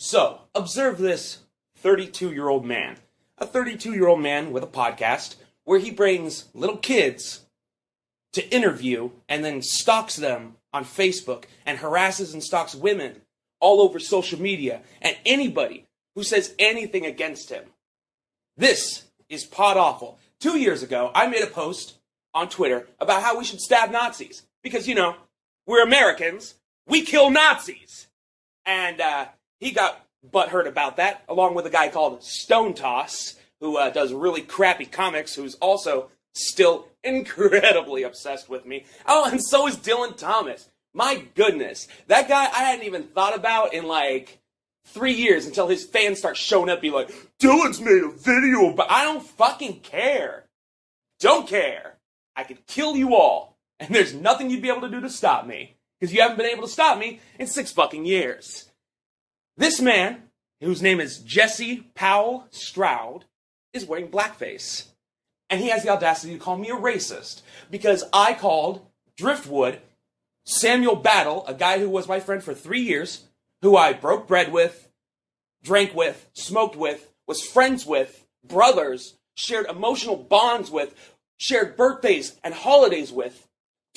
So, observe this 32 year old man. A 32 year old man with a podcast where he brings little kids to interview and then stalks them on Facebook and harasses and stalks women all over social media and anybody who says anything against him. This is pod awful. Two years ago, I made a post on Twitter about how we should stab Nazis because, you know, we're Americans. We kill Nazis. And uh, he got butthurt about that, along with a guy called Stone Toss, who uh, does really crappy comics, who's also still incredibly obsessed with me. Oh, and so is Dylan Thomas. My goodness, that guy I hadn't even thought about in like three years until his fans start showing up, be like, Dylan's made a video, but I don't fucking care. Don't care. I could kill you all, and there's nothing you'd be able to do to stop me, because you haven't been able to stop me in six fucking years. This man, whose name is Jesse Powell Stroud, is wearing blackface. And he has the audacity to call me a racist because I called Driftwood Samuel Battle, a guy who was my friend for three years, who I broke bread with, drank with, smoked with, was friends with, brothers, shared emotional bonds with, shared birthdays and holidays with,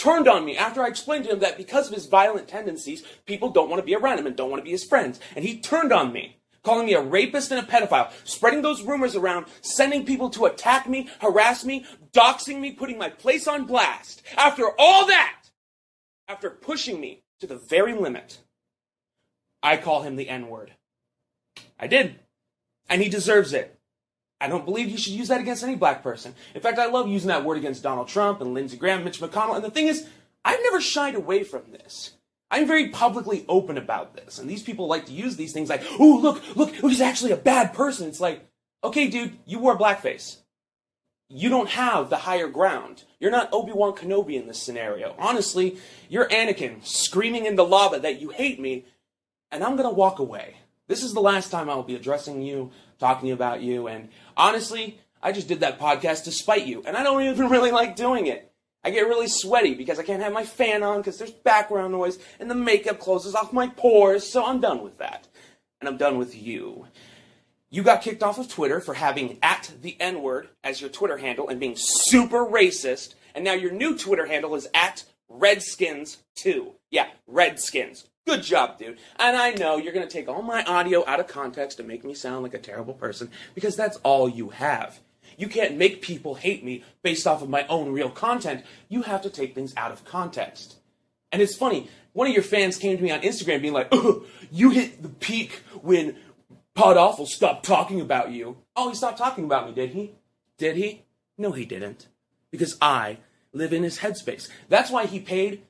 turned on me after I explained to him that because of his violent tendencies, people don't want to be around him and don't want to be his friends. And he turned on me, calling me a rapist and a pedophile, spreading those rumors around, sending people to attack me, harass me, doxing me, putting my place on blast. After all that, after pushing me to the very limit, I call him the N word. I did. And he deserves it. I don't believe you should use that against any black person. In fact, I love using that word against Donald Trump and Lindsey Graham, Mitch McConnell. And the thing is, I've never shied away from this. I'm very publicly open about this. And these people like to use these things like, oh, look, look, he's actually a bad person. It's like, okay, dude, you wore blackface. You don't have the higher ground. You're not Obi-Wan Kenobi in this scenario. Honestly, you're Anakin screaming in the lava that you hate me, and I'm gonna walk away. This is the last time I'll be addressing you, talking about you, and honestly, I just did that podcast to spite you, and I don't even really like doing it. I get really sweaty because I can't have my fan on because there's background noise and the makeup closes off my pores, so I'm done with that. And I'm done with you. You got kicked off of Twitter for having at the N word as your Twitter handle and being super racist, and now your new Twitter handle is at Redskins2. Yeah, Redskins. Good job, dude. And I know you're going to take all my audio out of context to make me sound like a terrible person because that's all you have. You can't make people hate me based off of my own real content. You have to take things out of context. And it's funny, one of your fans came to me on Instagram being like, "Ugh, you hit the peak when Pod Awful stopped talking about you. Oh, he stopped talking about me, did he? Did he? No, he didn't. Because I live in his headspace. That's why he paid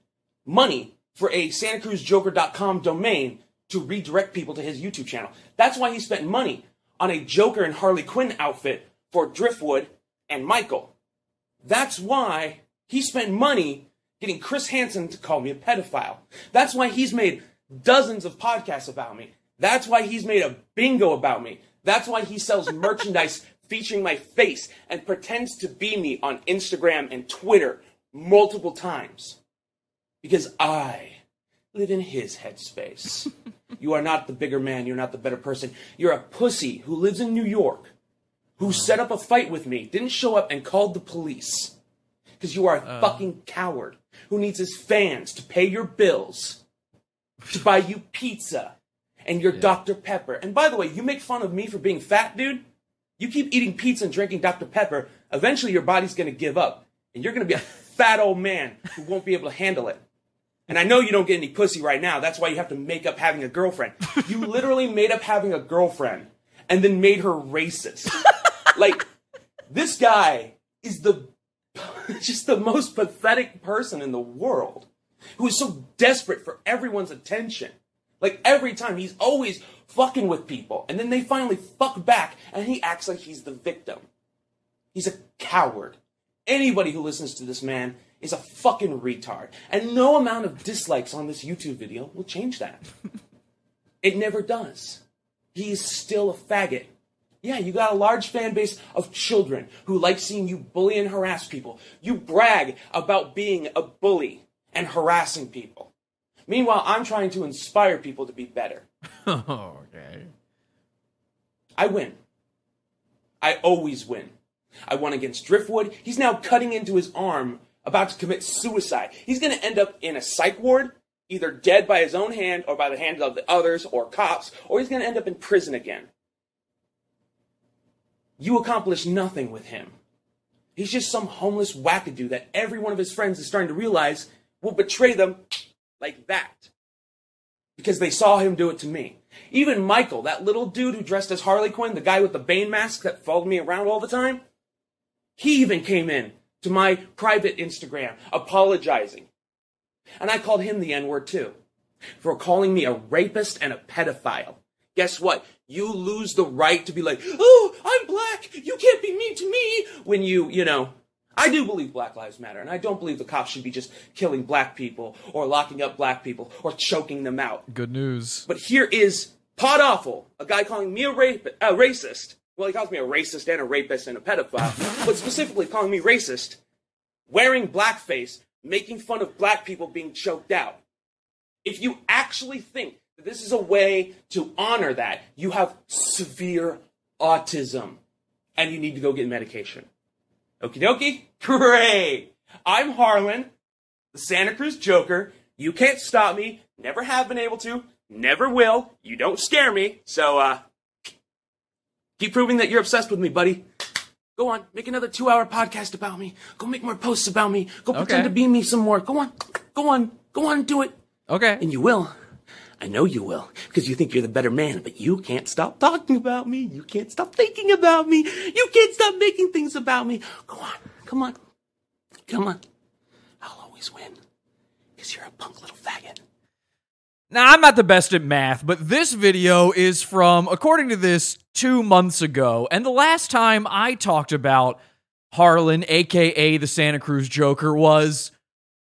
money for a SantaCruzJoker.com domain to redirect people to his YouTube channel. That's why he spent money on a Joker and Harley Quinn outfit for Driftwood and Michael. That's why he spent money getting Chris Hansen to call me a pedophile. That's why he's made dozens of podcasts about me. That's why he's made a bingo about me. That's why he sells merchandise featuring my face and pretends to be me on Instagram and Twitter multiple times. Because I live in his headspace. you are not the bigger man. You're not the better person. You're a pussy who lives in New York, who set up a fight with me, didn't show up, and called the police. Because you are a Uh. fucking coward who needs his fans to pay your bills, to buy you pizza and your Dr. Pepper. And by the way, you make fun of me for being fat, dude. You keep eating pizza and drinking Dr. Pepper, eventually your body's gonna give up. And you're gonna be a fat old man who won't be able to handle it. And I know you don't get any pussy right now. That's why you have to make up having a girlfriend. You literally made up having a girlfriend and then made her racist. like, this guy is the just the most pathetic person in the world who is so desperate for everyone's attention. Like every time he's always fucking with people and then they finally fuck back and he acts like he's the victim. He's a coward. Anybody who listens to this man is a fucking retard. And no amount of dislikes on this YouTube video will change that. it never does. He is still a faggot. Yeah, you got a large fan base of children who like seeing you bully and harass people. You brag about being a bully and harassing people. Meanwhile, I'm trying to inspire people to be better. okay. I win. I always win. I won against Driftwood. He's now cutting into his arm, about to commit suicide. He's going to end up in a psych ward, either dead by his own hand or by the hands of the others or cops, or he's going to end up in prison again. You accomplish nothing with him. He's just some homeless wackadoo that every one of his friends is starting to realize will betray them like that. Because they saw him do it to me. Even Michael, that little dude who dressed as Harley Quinn, the guy with the Bane mask that followed me around all the time, he even came in to my private Instagram apologizing. And I called him the N word too for calling me a rapist and a pedophile. Guess what? You lose the right to be like, oh, I'm black. You can't be mean to me. When you, you know, I do believe Black Lives Matter, and I don't believe the cops should be just killing black people or locking up black people or choking them out. Good news. But here is Pod Awful, a guy calling me a, rape, a racist. Well, he calls me a racist and a rapist and a pedophile, but specifically calling me racist, wearing blackface, making fun of black people being choked out. If you actually think that this is a way to honor that, you have severe autism and you need to go get medication. Okie dokie? Great! I'm Harlan, the Santa Cruz Joker. You can't stop me. Never have been able to. Never will. You don't scare me. So, uh, keep proving that you're obsessed with me, buddy. Go on, make another two hour podcast about me. Go make more posts about me. Go pretend Okay. to be me some more. Go on, go on, go on, and do it. Okay. And you will. I know you will, because you think you're the better man, but you can't stop talking about me. You can't stop thinking about me. You can't stop making things about me. Go on, come on, come on. I'll always win, because you're a punk little faggot. Now, I'm not the best at math, but this video is from, according to this, two months ago. And the last time I talked about Harlan, aka the Santa Cruz Joker, was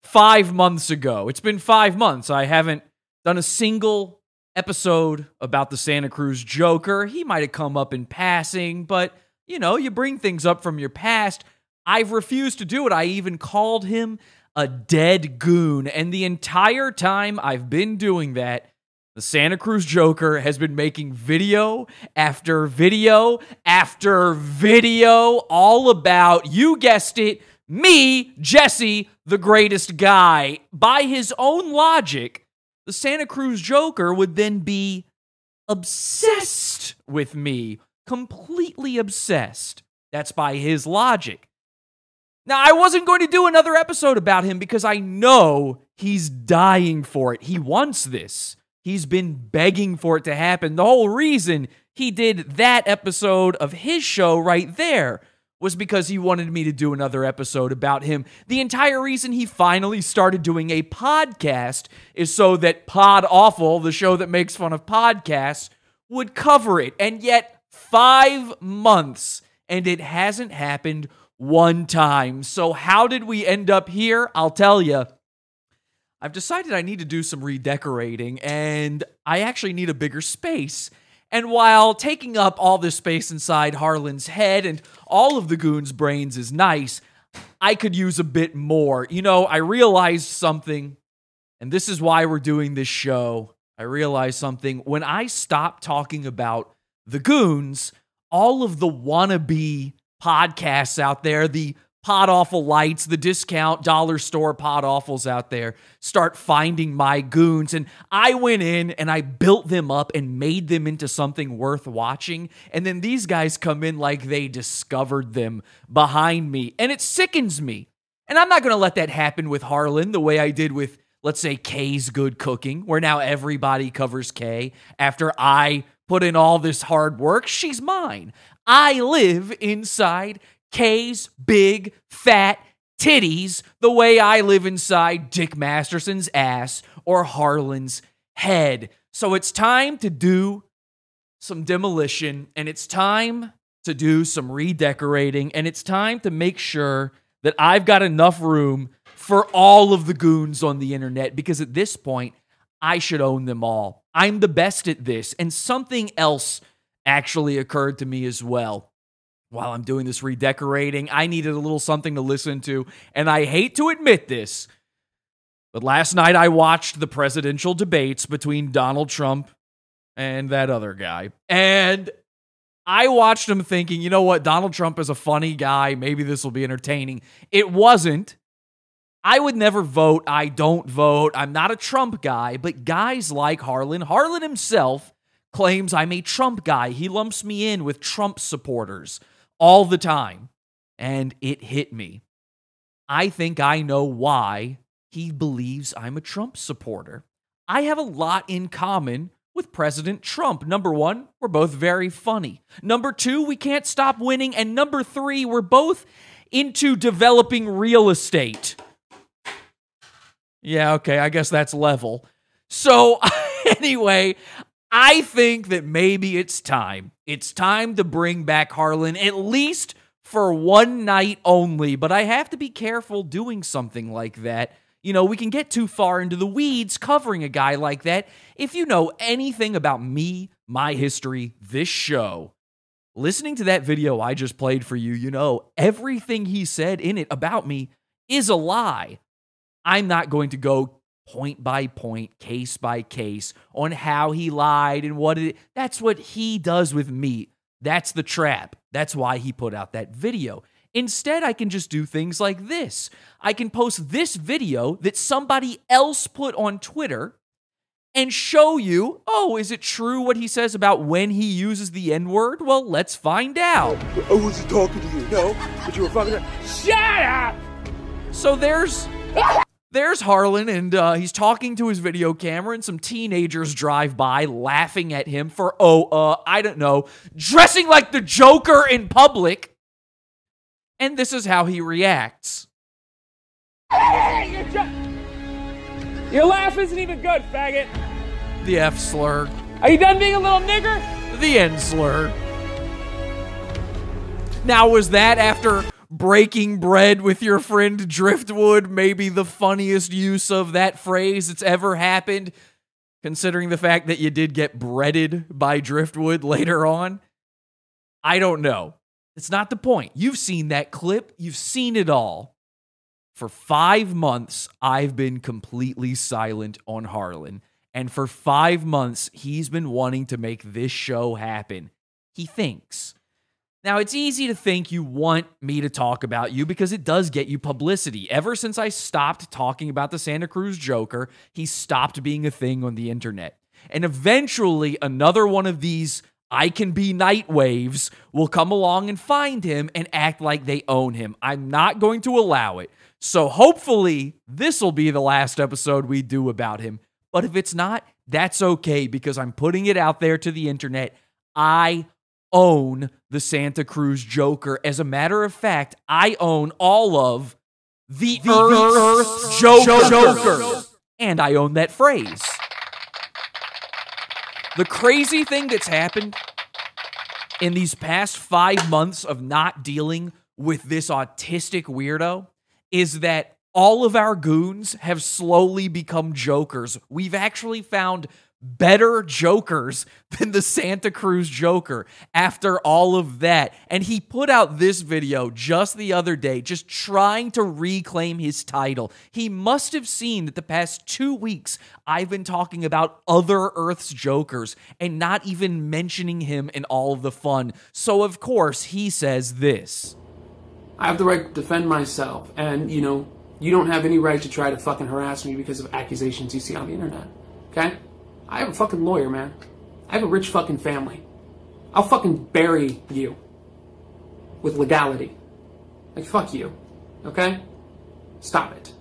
five months ago. It's been five months. I haven't done a single episode about the Santa Cruz Joker. He might have come up in passing, but you know, you bring things up from your past. I've refused to do it. I even called him a dead goon. And the entire time I've been doing that, the Santa Cruz Joker has been making video after video after video all about, you guessed it, me, Jesse, the greatest guy. By his own logic, the Santa Cruz Joker would then be obsessed with me, completely obsessed. That's by his logic. Now, I wasn't going to do another episode about him because I know he's dying for it. He wants this. He's been begging for it to happen. The whole reason he did that episode of his show right there was because he wanted me to do another episode about him. The entire reason he finally started doing a podcast is so that Pod Awful, the show that makes fun of podcasts, would cover it. And yet, five months, and it hasn't happened one time. So, how did we end up here? I'll tell you. I've decided I need to do some redecorating, and I actually need a bigger space. And while taking up all this space inside Harlan's head and all of the goons' brains is nice, I could use a bit more. You know, I realized something, and this is why we're doing this show. I realized something. When I stopped talking about the goons, all of the wannabe podcasts out there, the pod awful lights, the discount dollar store pod awfuls out there start finding my goons. And I went in and I built them up and made them into something worth watching. And then these guys come in like they discovered them behind me. And it sickens me. And I'm not going to let that happen with Harlan the way I did with, let's say, Kay's Good Cooking, where now everybody covers Kay after I put in all this hard work. She's mine. I live inside Kay's big, fat titties the way I live inside Dick Masterson's ass or Harlan's head. So it's time to do some demolition and it's time to do some redecorating and it's time to make sure that I've got enough room for all of the goons on the internet because at this point, I should own them all. I'm the best at this. And something else actually occurred to me as well while I'm doing this redecorating. I needed a little something to listen to, and I hate to admit this, but last night I watched the presidential debates between Donald Trump and that other guy. And I watched him thinking, you know what? Donald Trump is a funny guy. Maybe this will be entertaining. It wasn't. I would never vote. I don't vote. I'm not a Trump guy, but guys like Harlan, Harlan himself claims I'm a Trump guy. He lumps me in with Trump supporters all the time. And it hit me. I think I know why he believes I'm a Trump supporter. I have a lot in common with President Trump. Number one, we're both very funny. Number two, we can't stop winning. And number three, we're both into developing real estate. Yeah, okay, I guess that's level. So, anyway, I think that maybe it's time. It's time to bring back Harlan, at least for one night only. But I have to be careful doing something like that. You know, we can get too far into the weeds covering a guy like that. If you know anything about me, my history, this show, listening to that video I just played for you, you know, everything he said in it about me is a lie. I'm not going to go point by point, case by case on how he lied and what it that's what he does with me. That's the trap. That's why he put out that video. Instead, I can just do things like this. I can post this video that somebody else put on Twitter and show you, oh, is it true what he says about when he uses the N word? Well, let's find out. Oh, I wasn't talking to you, no, but you were fucking. Shut up! So there's there's Harlan, and uh, he's talking to his video camera, and some teenagers drive by laughing at him for, oh, uh, I don't know, dressing like the Joker in public. And this is how he reacts. Your laugh isn't even good, faggot. The F slur, Are you done being a little nigger? the N slur. Now, was that after breaking bread with your friend Driftwood maybe the funniest use of that phrase that's ever happened, considering the fact that you did get breaded by Driftwood later on? I don't know. It's not the point. You've seen that clip, you've seen it all. For five months, I've been completely silent on Harlan. And for five months, he's been wanting to make this show happen. He thinks. Now, it's easy to think you want me to talk about you because it does get you publicity. Ever since I stopped talking about the Santa Cruz Joker, he stopped being a thing on the internet. And eventually, another one of these I can be night waves will come along and find him and act like they own him. I'm not going to allow it. So hopefully, this will be the last episode we do about him. But if it's not, that's okay because I'm putting it out there to the internet. I own the Santa Cruz Joker. As a matter of fact, I own all of the, Earth, Earth Joker. Joker. And I own that phrase. The crazy thing that's happened in these past five months of not dealing with this autistic weirdo is that all of our goons have slowly become jokers. We've actually found better jokers than the Santa Cruz Joker after all of that. And he put out this video just the other day, just trying to reclaim his title. He must have seen that the past two weeks I've been talking about other Earth's Jokers and not even mentioning him in all of the fun. So, of course, he says this. I have the right to defend myself, and you know, you don't have any right to try to fucking harass me because of accusations you see on the internet. Okay? I have a fucking lawyer, man. I have a rich fucking family. I'll fucking bury you with legality. Like, fuck you. Okay? Stop it.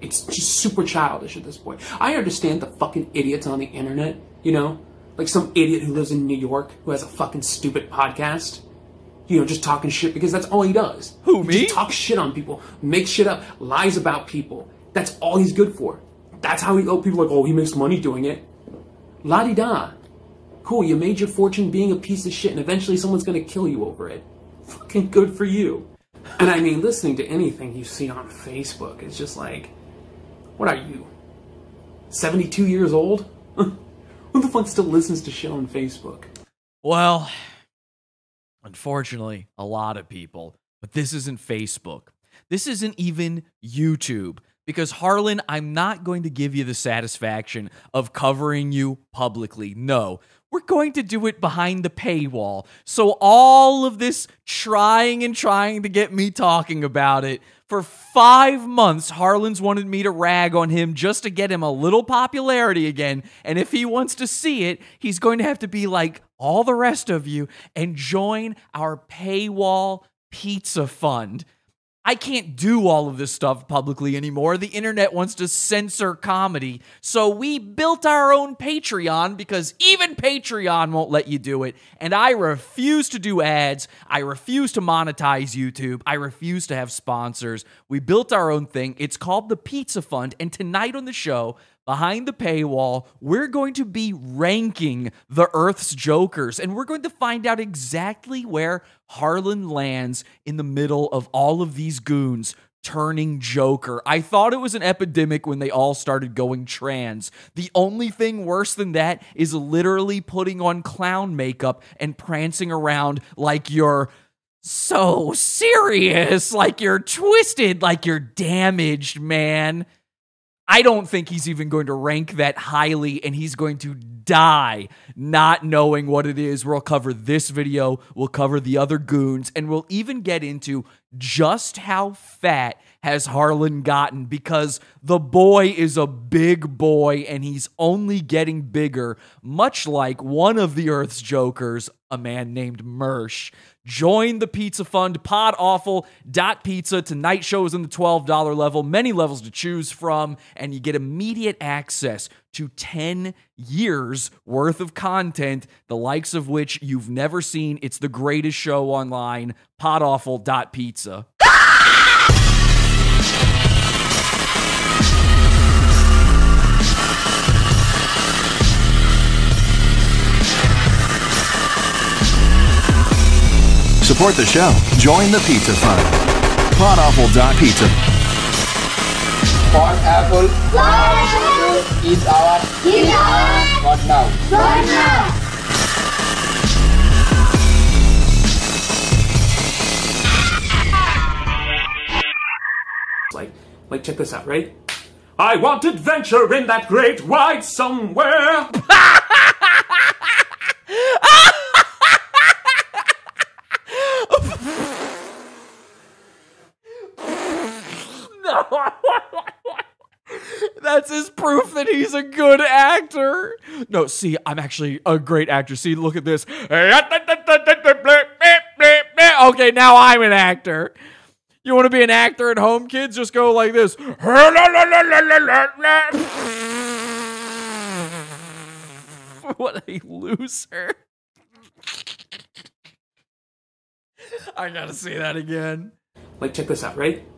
It's just super childish at this point. I understand the fucking idiots on the internet, you know? Like some idiot who lives in New York who has a fucking stupid podcast. You know, just talking shit because that's all he does. Who, He me? Just talks shit on people, makes shit up, lies about people. That's all he's good for. That's how he, oh, people are like, oh, he makes money doing it. La di da. Cool, you made your fortune being a piece of shit and eventually someone's gonna kill you over it. Fucking good for you. And I mean, listening to anything you see on Facebook is just like, what are you? 72 years old? Who the fuck still listens to shit on Facebook? Well, unfortunately, a lot of people. But this isn't Facebook. This isn't even YouTube. Because Harlan, I'm not going to give you the satisfaction of covering you publicly. No. We're going to do it behind the paywall. So all of this trying and trying to get me talking about it for 5 months Harlan's wanted me to rag on him just to get him a little popularity again. And if he wants to see it, he's going to have to be like all the rest of you and join our paywall pizza fund. I can't do all of this stuff publicly anymore. The internet wants to censor comedy. So we built our own Patreon because even Patreon won't let you do it. And I refuse to do ads. I refuse to monetize YouTube. I refuse to have sponsors. We built our own thing. It's called the Pizza Fund. And tonight on the show, behind the paywall, we're going to be ranking the Earth's Jokers, and we're going to find out exactly where Harlan lands in the middle of all of these goons turning Joker. I thought it was an epidemic when they all started going trans. The only thing worse than that is literally putting on clown makeup and prancing around like you're so serious, like you're twisted, like you're damaged, man. I don't think he's even going to rank that highly, and he's going to die not knowing what it is. We'll cover this video, we'll cover the other goons, and we'll even get into just how fat has Harlan gotten because the boy is a big boy and he's only getting bigger, much like one of the Earth's Jokers, a man named Mersh. Join the Pizza Fund, podawful.pizza. Tonight show is in the $12 level, many levels to choose from, and you get immediate access to 10 years worth of content, the likes of which you've never seen. It's the greatest show online, podawful.pizza. Support the show. Join the Pizza Fund. Podawful.pizza. Fort apple is our Is our. Pod now. what now? Like, like check this out, right? I want adventure in that great wide somewhere. That's his proof that he's a good actor. No, see, I'm actually a great actor. See, look at this. Okay, now I'm an actor. You want to be an actor at home, kids? Just go like this. What a loser. I gotta say that again. Like check this out, right?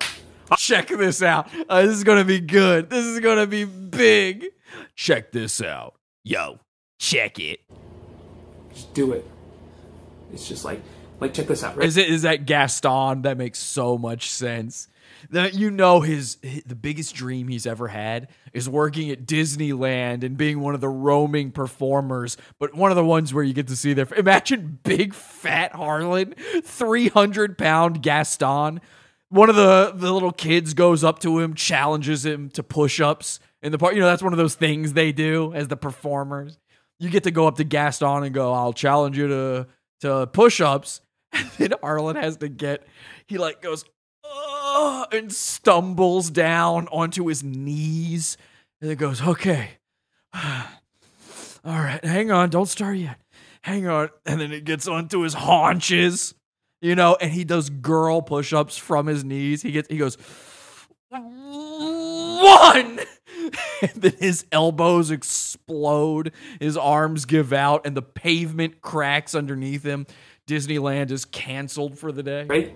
Check this out. Uh, this is gonna be good. This is gonna be big. Check this out. Yo, check it. Just do it. It's just like, like check this out, right? Is it is that Gaston? That makes so much sense. That you know his, hi- the biggest dream he's ever had is working at Disneyland and being one of the roaming performers, but one of the ones where you get to see their. Imagine big fat Harlan, three hundred pound Gaston. One of the the little kids goes up to him, challenges him to push ups in the park. You know that's one of those things they do as the performers. You get to go up to Gaston and go, "I'll challenge you to to push ups." And then Harlan has to get. He like goes, and stumbles down onto his knees. And it goes, okay. All right, hang on. Don't start yet. Hang on. And then it gets onto his haunches, you know, and he does girl push ups from his knees. He gets, he goes, one. And then his elbows explode, his arms give out, and the pavement cracks underneath him. Disneyland is canceled for the day.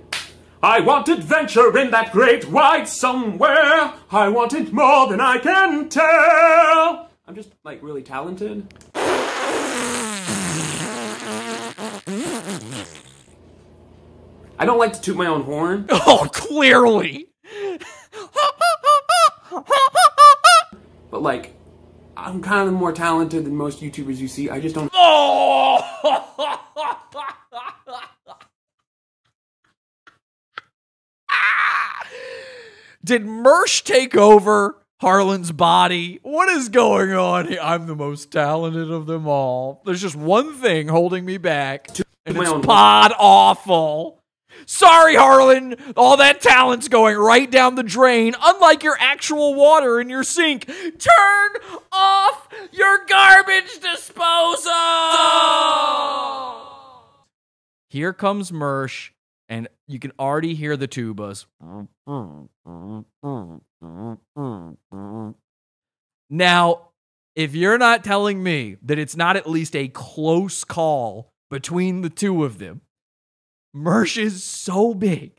I want adventure in that great wide somewhere. I want it more than I can tell. I'm just like really talented. I don't like to toot my own horn, Oh, clearly. but like I'm kind of more talented than most YouTubers you see. I just don't Oh! Did Mersh take over Harlan's body? What is going on here? I'm the most talented of them all. There's just one thing holding me back, and it's pod awful. Sorry, Harlan. All that talent's going right down the drain, unlike your actual water in your sink. Turn off your garbage disposal! Here comes Mersh, and you can already hear the tubas. Now, if you're not telling me that it's not at least a close call between the two of them, Mersh is so big.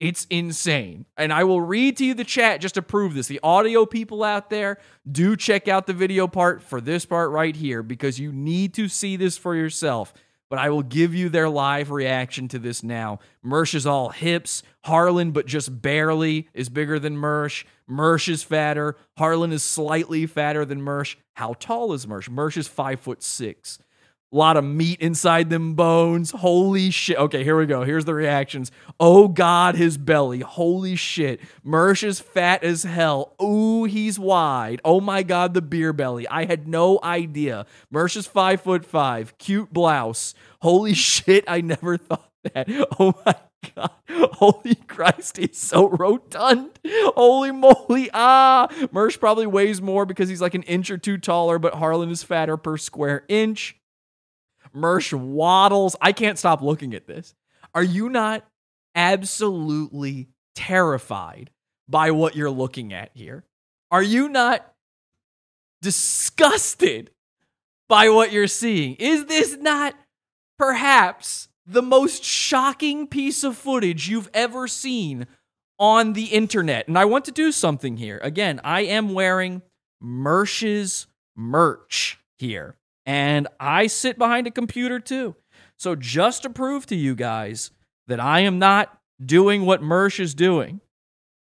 It's insane. And I will read to you the chat just to prove this. The audio people out there, do check out the video part for this part right here because you need to see this for yourself. But I will give you their live reaction to this now. Mersh is all hips. Harlan, but just barely, is bigger than Mersh. Mersh is fatter. Harlan is slightly fatter than Mersh. How tall is Mersh? Mersh is five foot six. A lot of meat inside them bones. Holy shit. Okay, here we go. Here's the reactions. Oh God, his belly. Holy shit. Mersh is fat as hell. Ooh, he's wide. Oh my God, the beer belly. I had no idea. Mersh is five foot five. Cute blouse. Holy shit, I never thought that. Oh my God. Holy Christ, he's so rotund. Holy moly. Ah. Mersh probably weighs more because he's like an inch or two taller, but Harlan is fatter per square inch. Mersh waddles. I can't stop looking at this. Are you not absolutely terrified by what you're looking at here? Are you not disgusted by what you're seeing? Is this not perhaps the most shocking piece of footage you've ever seen on the internet? And I want to do something here. Again, I am wearing Mersh's merch here and I sit behind a computer too. So just to prove to you guys that I am not doing what Mersh is doing,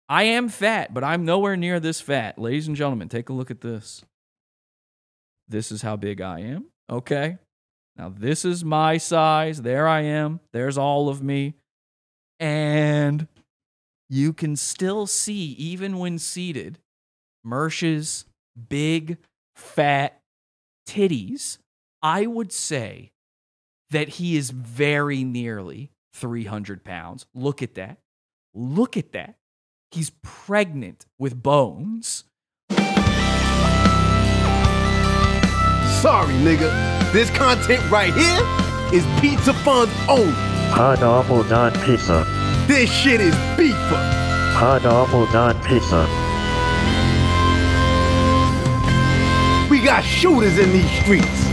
I am fat, but I'm nowhere near this fat. Ladies and gentlemen, take a look at this. This is how big I am. Okay. Now, this is my size. There I am. There's all of me. And you can still see, even when seated, Mersh's big, fat titties, I would say that he is very nearly 300 pounds. Look at that. Look at that. He's pregnant with bones. Sorry, nigga. This content right here is Pizza Fund's own. Pod Awful Dot Pizza. This shit is beefer. Pod Awful Dot Pizza. We got shooters in these streets.